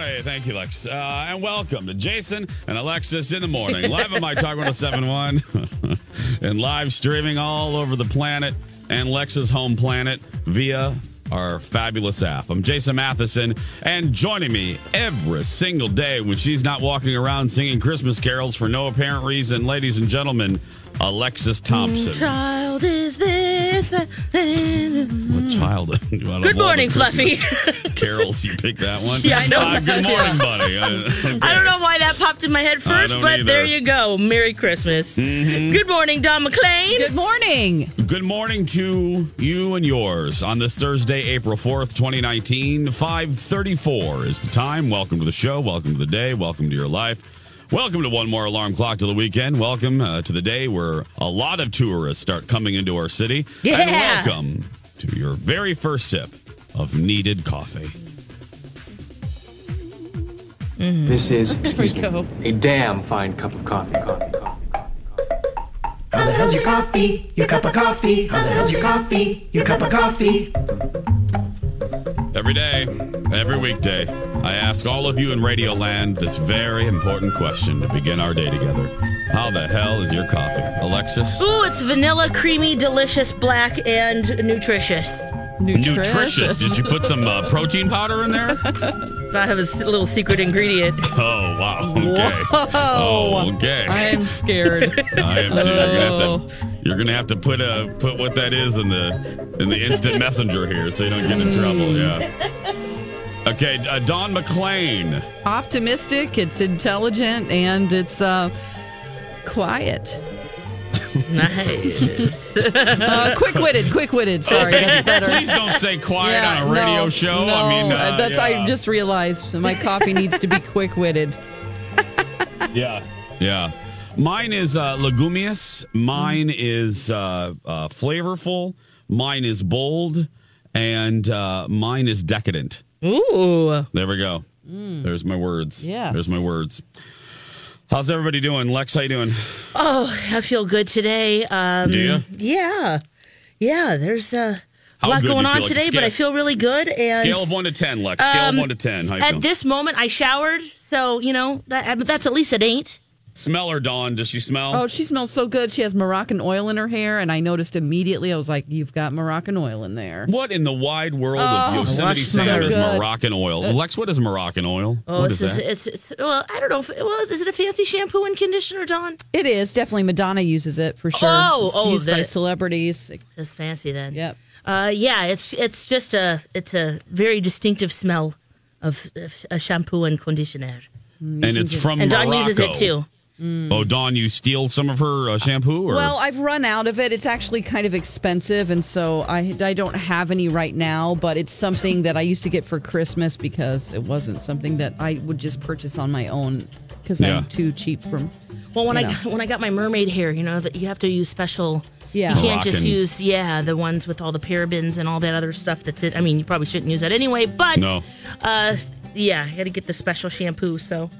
Everybody. Thank you, Lex. Uh, and welcome to Jason and Alexis in the morning, live on My Talk 1071 and live streaming all over the planet and Lex's home planet via our fabulous app. I'm Jason Matheson, and joining me every single day when she's not walking around singing Christmas carols for no apparent reason, ladies and gentlemen, Alexis Thompson. Child is this? That, What child? out of Good all the morning, Fluffy. Carols, you picked that one. Yeah, I know. Uh, good morning, buddy. Uh, I don't know why that popped in my head first, but either. there you go. Merry Christmas. Good morning, Dawn McClain. Good morning. Good morning to you and yours on this Thursday, April 4th, 2019. 534 is the time. Welcome to the show. Welcome to the day. Welcome to your life. Welcome to one more alarm clock to the weekend. Welcome uh, to the day where a lot of tourists start coming into our city. Yeah. And welcome to your very first sip of needed coffee. This is, excuse me, go. a damn fine cup of coffee. Coffee, coffee, coffee. How the hell's your coffee? Your cup of coffee? How the hell's your coffee? Your cup of coffee? Every day, every weekday, I ask all of you in Radioland this very important question to begin our day together. How the hell is your coffee? Alexis? Ooh, it's vanilla, creamy, delicious, black, and nutritious. Nutritious. Did you put some uh, protein powder in there? I have a little secret ingredient. Oh, wow. Okay. Oh, okay. I am scared. I am too. You're gonna have to. You're gonna have to put uh put what that is in the in the instant messenger here, so you don't get in trouble. Yeah. Okay, uh, Dawn McClain. Optimistic, it's intelligent, and it's uh, quiet. nice. Uh, quick witted, quick witted. Sorry, that's better. Please don't say quiet Yeah, on a radio no, show. No, I mean, uh, that's yeah. I just realized my coffee needs to be quick witted. Yeah. Yeah. Mine is uh, legumious. Mine is uh, uh, flavorful. Mine is bold. And uh, mine is decadent. Ooh. There we go. There's my words. Yeah. There's my words. How's everybody doing? Lex, how you doing? Oh, I feel good today. Um, Do ya? Yeah. Yeah, there's uh, a How lot going on feel? today, but I feel really good. And Scale of 1 to 10, Lex. Scale Um, of 1 to 10. How you at feeling? this moment, I showered, so you know that that's at least an eight. Smell her, Dawn. Does she smell? Oh, she smells so good. She has Moroccan oil in her hair, and I noticed immediately. I was like, "You've got Moroccan oil in there." What in the wide world of Oh, Yosemite wash Sam so is good. Moroccan oil? Lex, what is Moroccan oil? Oh, what it's, is just, that? it's it's well, I don't know. If, well, is it a fancy shampoo and conditioner, Dawn? It is definitely Madonna uses it for sure. Oh, it's oh, used by the- celebrities. It's fancy then. Yep. Uh, yeah, it's it's just a it's a very distinctive smell of, of a shampoo and conditioner, and it's from and Dawn Morocco. uses it too. Oh, Dawn, you steal some of her uh, shampoo? Or? Well, I've run out of it. It's actually kind of expensive, and so I I don't have any right now. But it's something that I used to get for Christmas because it wasn't something that I would just purchase on my own because Yeah. I'm too cheap from. Well, when I know. got, when I got my mermaid hair, you know that you have to use special. Yeah. You can't just use yeah the ones with all the parabens and all that other stuff. That's it. I mean, you probably shouldn't use that anyway. But No. uh, yeah, I got to get the special shampoo. So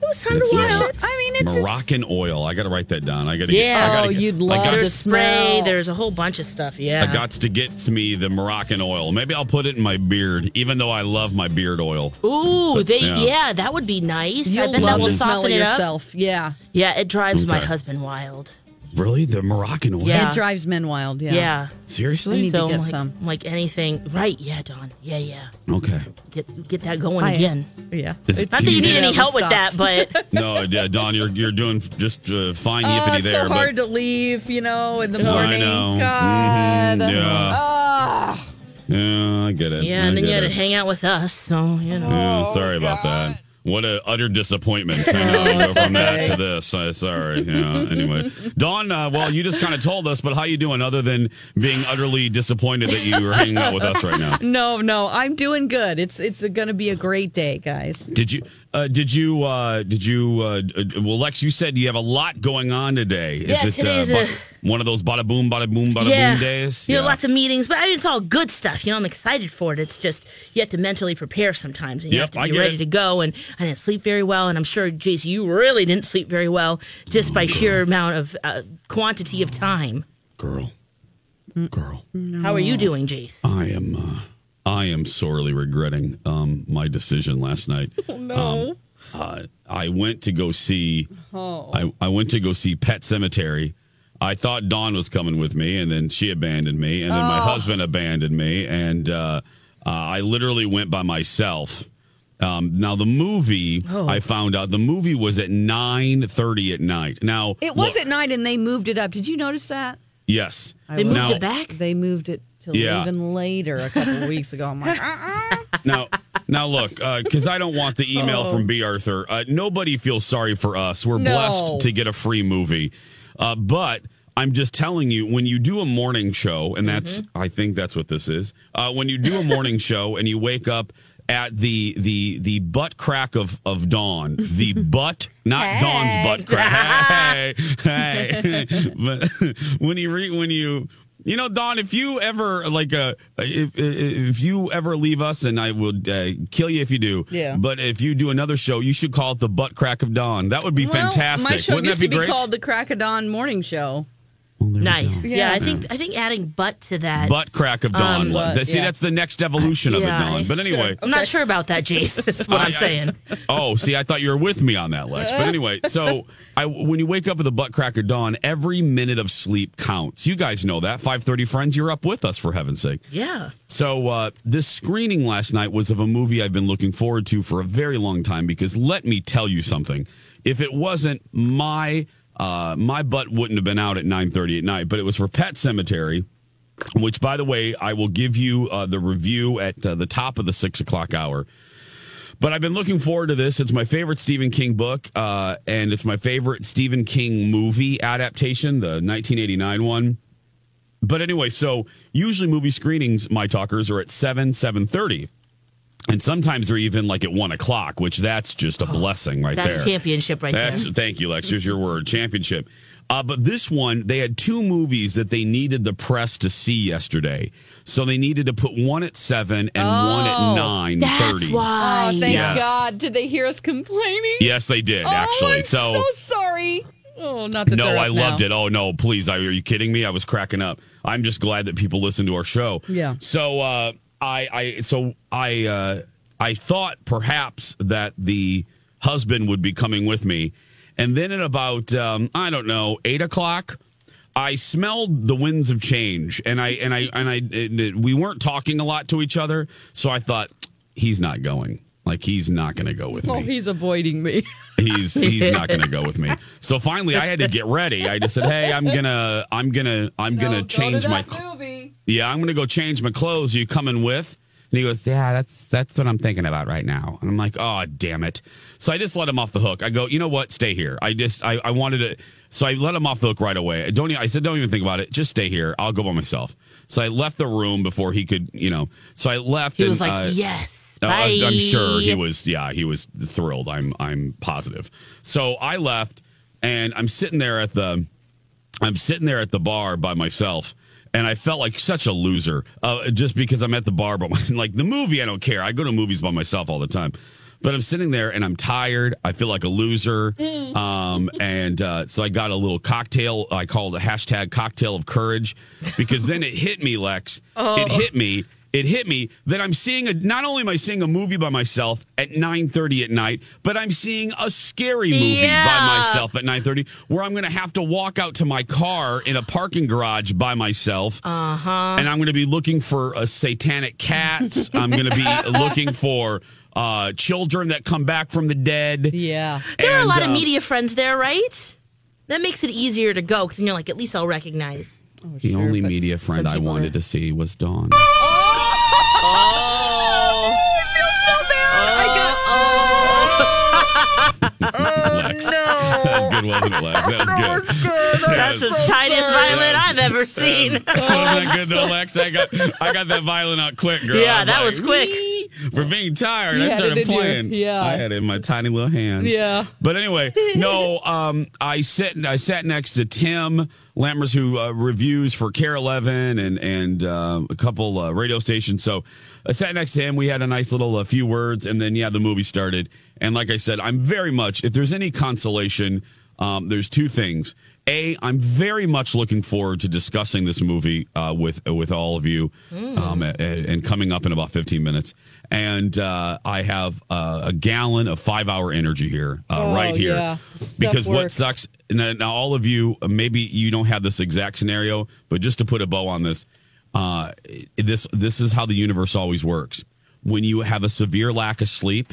it was time It's to wash Mor- it. I mean, it's it's- Moroccan oil. I got to write that down. I got to Yeah. get. I gotta Oh, get, you'd love got, to There's spray. smell. There's a whole bunch of stuff. Yeah. I got to get to me the Moroccan oil. Maybe I'll put it in my beard, even though I love my beard oil. Ooh, they Yeah. yeah. that would be nice. You'll bet that love will soften of it up. yourself. Yeah. Yeah, it drives my husband wild. Really, the Moroccan oil? Yeah. It drives men wild. Yeah. Yeah. Seriously? I need to So get like, some. Like anything, right? Yeah, Dawn. Yeah, yeah. Okay. Get get that going I- again. Yeah. It's Not that you need any help with that, but No, yeah, Dawn, you're you're doing just uh, fine Oh, yippity it's there. so hard but to leave, you know, in the I morning. know. God. Mhm, yeah. Ah. yeah, I get it. yeah, I and then you get had to hang out with us. So you know. Yeah, sorry about that. What a utter disappointment. I know to go from that to this. Uh, sorry. Yeah. Anyway, Dawn. Uh, well, you just kind of told us, but how you doing? Other than being utterly disappointed that you are hanging out with us right now. No, no, I'm doing good. It's it's going to be a great day, guys. Did you? Uh, did you? Uh, did you? Uh, uh, well, Lex, you said you have a lot going on today. Is Yeah, it today's uh, a- one of those bada boom, bada boom, bada yeah, boom days? You know, lots of meetings, but I mean, it's all good stuff. You know, I'm excited for it. It's just you have to mentally prepare sometimes, and you Yep, have to be ready it. to go. And I didn't sleep very well, and I'm sure, Jace, you really didn't sleep very well just by sheer amount of uh, quantity of time. girl, girl. How are you doing, Jace? I am. I am sorely regretting um, my decision last night. Oh no! uh, I went to go see. I, I went to go see Pet Sematary. I thought Dawn was coming with me, and then she abandoned me, and then my husband abandoned me, and uh, uh, I literally went by myself. Um, now the movie, oh. I found out the movie was at nine thirty at night. Now It was look- at night, and they moved it up. Did you notice that? yes. They moved Now- it back. They moved it till Yeah. even later, a couple of weeks ago. I'm like, uh-uh. Now, now look, because I don't want the email from B. Arthur. Uh, nobody feels sorry for us. We're No. blessed to get a free movie, uh, but I'm just telling you, when you do a morning show, and that's, I think that's what this is. Uh, when you do a morning show and you wake up at the the the butt crack of of dawn, the butt, not Dawn's butt crack. Hey, hey. but when you re, when you you know, Dawn, if you ever like, uh, if if you ever leave us, and I will uh, kill you if you do. Yeah. But if you do another show, you should call it the Butt Crack of Dawn. That would be Well, fantastic. My show Wouldn't used that be to be great? called the Crack of Dawn Morning Show. Nice. Yeah. Yeah. I think I think adding butt to that. Butt crack of dawn. Um, but, See, yeah. that's the next evolution of Yeah, it, Dawn. But anyway, I'm not sure about that, Jace. That's what I- I'm I- saying. oh, see, I thought you were with me on that, Lex. But anyway, so I, when you wake up with the butt crack of dawn, every minute of sleep counts. You guys know that. 5:30 friends, you're up with us for heaven's sake. Yeah. So uh, this screening last night was of a movie I've been looking forward to for a very long time because let me tell you something. If it wasn't my uh, my butt wouldn't have been out at 9:30 at night, but it was for Pet Sematary, which by the way I will give you uh, the review at uh, the top of the six o'clock hour. But I've been looking forward to this. It's my favorite Stephen King book, uh, and it's my favorite Stephen King movie adaptation, the 1989 one. But anyway, so usually movie screenings, my talkers, are at seven, seven thirty, and sometimes they're even like at one o'clock, which that's just a blessing right Oh, That's there. championship right That's there. thank you, Lex. Here's your word, championship. Uh, but this one, they had two movies that they needed the press to see yesterday, so they needed to put one at seven and one at nine thirty. That's why. Oh, thank Yes. God. Did they hear us complaining? Yes, they did Oh, actually. I'm so, sorry. Oh, not that No, I up loved now. it. Oh no, please! I, are you kidding me? I was cracking up. I'm just glad that people listen to our show. Yeah. So uh, I, I, so I, uh, I thought perhaps that the husband would be coming with me, and then at about um, I don't know eight o'clock. I smelled the winds of change, and I and I and I and we weren't talking a lot to each other, so I thought he's not going. Like he's not going to go with Oh, me Oh, he's avoiding me. he's he's not going to go with me. So finally, I had to get ready. I just said, "Hey, I'm gonna I'm gonna I'm gonna Don't go to change my that movie. yeah I'm gonna go change my clothes. Are you coming with?" And he goes, "Yeah, that's that's what I'm thinking about right now." And I'm like, "Oh, damn it!" So I just let him off the hook. I go, "You know what? Stay here." I just I, I wanted to, so I let him off the hook right away. I don't I said, "Don't even think about it. Just stay here. I'll go by myself." So I left the room before he could, you know. So I left. He and, was like, uh, yes. Oh, Bye. I- I'm sure he was. Yeah, he was thrilled. I'm. I'm positive. So I left, and I'm sitting there at the. I'm sitting there at the bar by myself, and I felt like such a loser, uh, just because I'm at the bar. But like the movie, I don't care. I go to movies by myself all the time. But I'm sitting there and I'm tired. I feel like a loser. Um, and uh, so I got a little cocktail. I called a hashtag cocktail of courage because then it hit me, Lex. It hit me. It hit me that I'm seeing a not only am I seeing a movie by myself at 9:30 at night, but I'm seeing a scary movie by myself at 9:30 where I'm going to have to walk out to my car in a parking garage by myself. Uh-huh. And I'm going to be looking for a satanic cats. I'm going to be looking for uh, children that come back from the dead. Yeah. There are a And, lot of uh, media friends there, right? That makes it easier to go because you're like, at least I'll recognize. The Sure, only media friend I wanted are- to see was Dawn. Oh, Oh. I feel so bad. I go. Oh! oh. oh Lex. That was good, wasn't it, Lex? That was good. that's the tiniest violin I've ever seen. Wasn't that good though, Lex? I got I got that violin out quick, girl. Yeah, I that like, was quick. For being tired, I started in your- playing. yeah. I had it in my tiny little hands. Yeah. But anyway, no. Um, I sit. I sat next to Tim Lammers, who uh, reviews for KARE Eleven and and uh, a couple uh, radio stations. So I sat next to him. We had a nice little uh, few words, and then yeah, the movie started. And like I said, I'm very much. If there's any consolation, um, there's two things. A, I'm very much looking forward to discussing this movie uh, with with all of you, um, and, and coming up in about 15 minutes. And uh, I have uh, a gallon of five hour energy here, uh, Oh, right here, yeah. Because what sucks. Now, now, all of you, uh, maybe you don't have this exact scenario, but just to put a bow on this, uh, this this is how the universe always works. When you have a severe lack of sleep,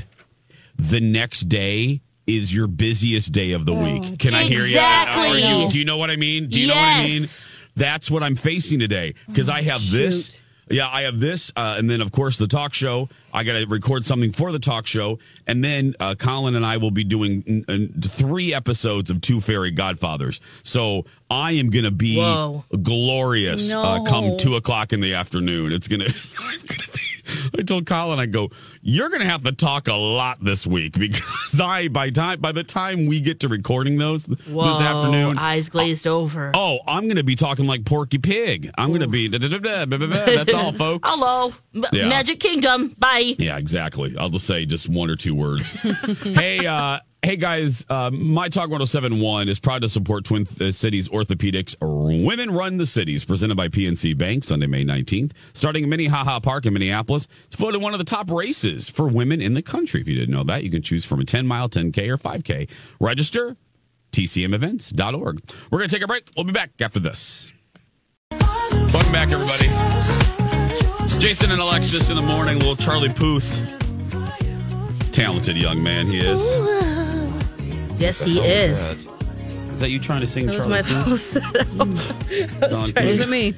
the next day is your busiest day of the week. Can I hear you? Are you? Do you know what I mean? Do you know what I mean? That's what I'm facing today because I have this. Yeah, I have this, uh, and then of course the talk show. I got to record something for the talk show, and then uh, Colin and I will be doing mm, mm, three episodes of Two Fairy Godfathers. So I am going to be Whoa. glorious uh, come two o'clock in the afternoon. It's gonna. Gonna be. I told Colin, I go, you're gonna have to talk a lot this week because I by time by the time we get to recording those Whoa, this afternoon, eyes glazed over. Oh, I'm going to be talking like Porky Pig. I'm going to be. da- da- da. That's all, folks. Hello, Yeah. Magic Kingdom. Bye. Yeah, exactly. I'll just say just one or two words. hey, uh, hey guys, uh, my talk 1071 is proud to support Twin uh, Cities Orthopedics. Women Run the Cities, presented by PNC Bank, Sunday, May 19th, starting in Minnehaha Park in Minneapolis. It's voted one of the top races for women in the country. If you didn't know that, you can choose from a 10 mile, 10K, or 5K. Register tcmevents.org. We're going to take a break. We'll be back after this. Welcome back, everybody. Jason and Alexis in the morning. Little Charlie Puth. Talented young man he is. Yes, he is. Is that you trying to sing That was Charlie my Puth? full setup. Dawn, trying Was you, it me?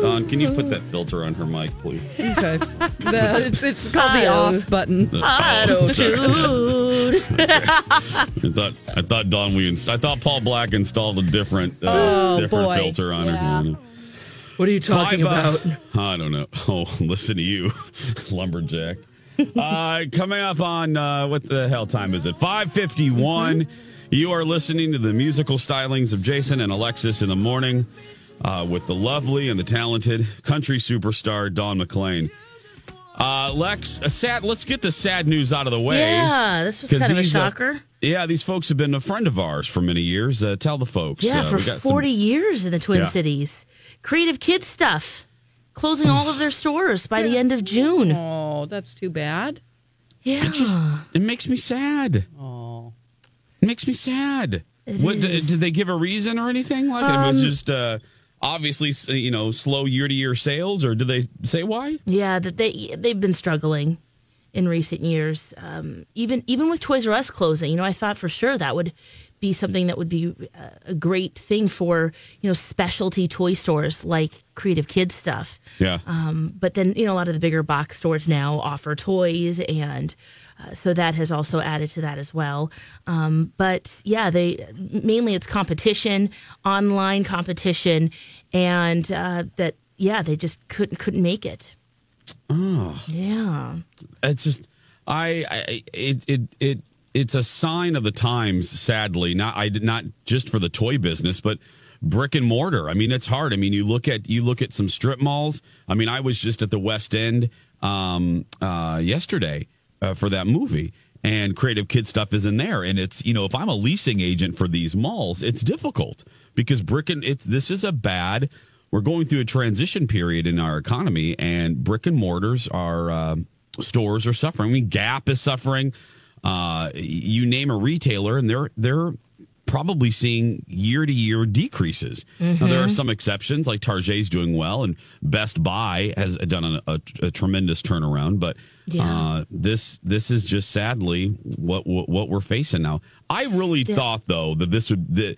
Dawn, can you put that filter on her mic, please? Okay. The- it's, it's called the Oh. off button. Auto tune. I thought I thought Dawn we inst- I thought Paul Black installed a different uh, Oh, different boy. filter on Yeah. her. What are you talking Five, about? uh, I don't know. Oh, listen to you, lumberjack. uh, coming up on uh, what the hell time is it? Five fifty one. You are listening to the musical stylings of Jason and Alexis in the morning uh, with the lovely and the talented country superstar Dawn McClain. Uh, Lex, a sad. Let's get the sad news out of the way. Yeah, this was 'Cause kind of a these, uh, shocker. yeah, these folks have been a friend of ours for many years. Uh, tell the folks. yeah, uh, for we got some- 40 years in the Twin Yeah. Cities. Creative Kidstuff. Closing all of their stores by the end of June. Oh, that's too bad. Yeah. It just it makes me sad. Oh. It makes me sad. It what did, is. did they give a reason or anything? Like it was just uh, obviously s- you know slow year to year sales, or did they say why? Yeah, that they they've been struggling in recent years. Um, even even with Toys R Us closing, you know, I thought for sure that would be something that would be uh, a great thing for you know specialty toy stores like Creative Kidstuff. Yeah, Um, but then you know a lot of the bigger box stores now offer toys and. Uh, so that has also added to that as well. Um, but yeah, they mainly it's competition, online competition, and uh, that yeah they just couldn't couldn't make it. Oh yeah, it's just I, I it it it it's a sign of the times. Sadly, not I did not just for the toy business, but brick and mortar. I mean, it's hard. I mean, you look at you look at some strip malls. I mean, I was just at the West End um, uh, yesterday uh, for that movie. And Creative Kidstuff is in there, and it's you know if I'm a leasing agent for these malls, it's difficult because brick and it's this is a bad we're going through a transition period in our economy, and brick and mortars are uh, stores are suffering. I mean, Gap is suffering. Uh, you name a retailer, and they're they're probably seeing year to year decreases. Now, there are some exceptions, like Target's doing well, and Best Buy has done a, a, a tremendous turnaround. But Yeah. uh, this this is just sadly what, what what we're facing now. I really thought though that this would that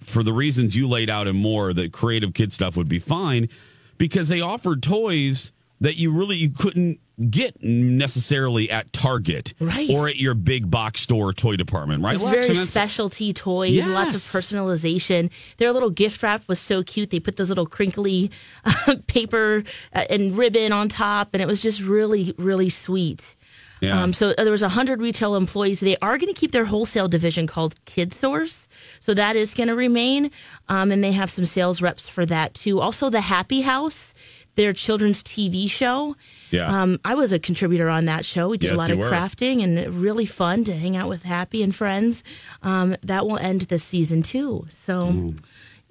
for the reasons you laid out and more that Creative Kidstuff would be fine because they offered toys that you really you couldn't get necessarily at Target Right. or at your big box store toy department, right? It's Lex? very specialty toys, lots of personalization. Their little gift wrap was so cute. They put those little crinkly uh, paper and ribbon on top, and it was just really, really sweet. Yeah. Um, so uh, there was 100 retail employees. They are going to keep their wholesale division called Kid Source. So that is going to remain. Um, and they have some sales reps for that too. Also, the Happy House, their children's TV show. Yeah. Um, I was a contributor on that show. We did Yes, a lot of were. crafting and really fun to hang out with Happy and friends. Um, that will end this season too. So.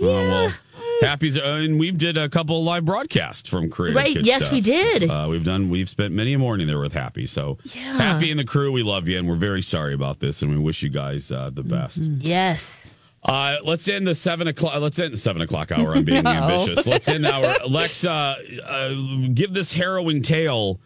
Oh, well, Happy's, uh, and we did a couple live broadcasts from Creative Right, Kid yes, stuff. we did. Uh, we've done. We've spent many a morning there with Happy. So Yeah. Happy and the crew, we love you, and we're very sorry about this, and we wish you guys uh, the best. Yes. Uh, let's end the seven o'clock. Let's end the seven o'clock hour. I'm being ambitious. Let's end our Lex. Uh, uh, give this harrowing tale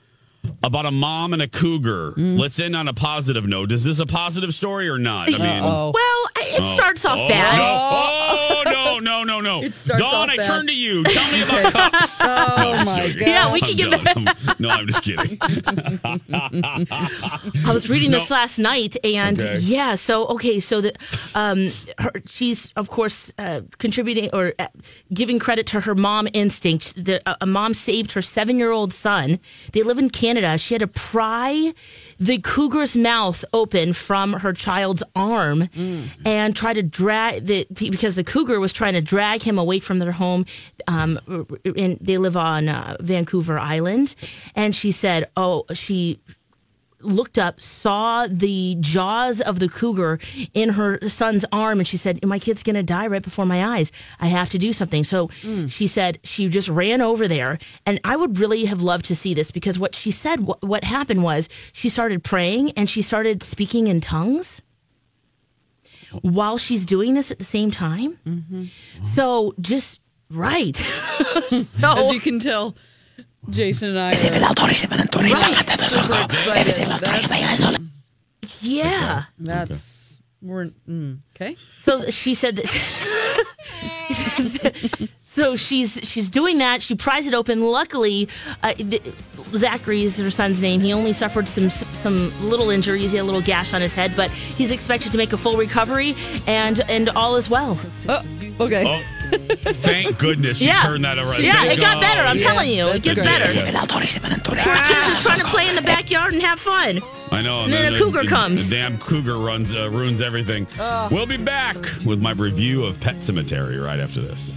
about a mom and a cougar. Let's end on a positive note. Is this a positive story or not? I mean, Oh. Well, I- it starts off oh, bad. No. Oh no, no, no, no. It starts Dawn, off I bad. turn to you. Tell me about cups. Oh I'm my. God. Yeah, we can I'm give done. I'm- no, I'm just kidding. I was reading this last night, and Okay. yeah, so okay, so that um, her, she's of course uh, contributing or uh, giving credit to her mom instinct. The uh, a mom saved her seven year old son. They live in Canada. She had to pry the cougar's mouth open from her child's arm and try to drag the because the cougar was trying to drag him away from their home. Um, and they live on uh, Vancouver Island, and she said, "Oh, she." Looked up, saw the jaws of the cougar in her son's arm, and she said, My kid's going to die right before my eyes. I have to do something. So she said she just ran over there. And I would really have loved to see this because what she said, what, what happened was she started praying and she started speaking in tongues while she's doing this at the same time. Mm-hmm. So just right. so, As you can tell, Jason and I are super excited. That's, yeah. that's we're mm, okay. So she said that. so she's she's doing that. She pries it open. Luckily, uh, Zachary is her son's name. He only suffered some some little injuries. He had a little gash on his head, but he's expected to make a full recovery, and and all is well. Oh, okay. Oh, thank goodness you Yeah. turned that around. Yeah, Thank it got better. I'm Yeah, telling you, it gets great. better. Yeah. Poor kids is trying to play in the backyard and have fun. I know. And then a cougar comes. The damn cougar runs uh, ruins everything. We'll be back with my review of Pet Sematary right after this.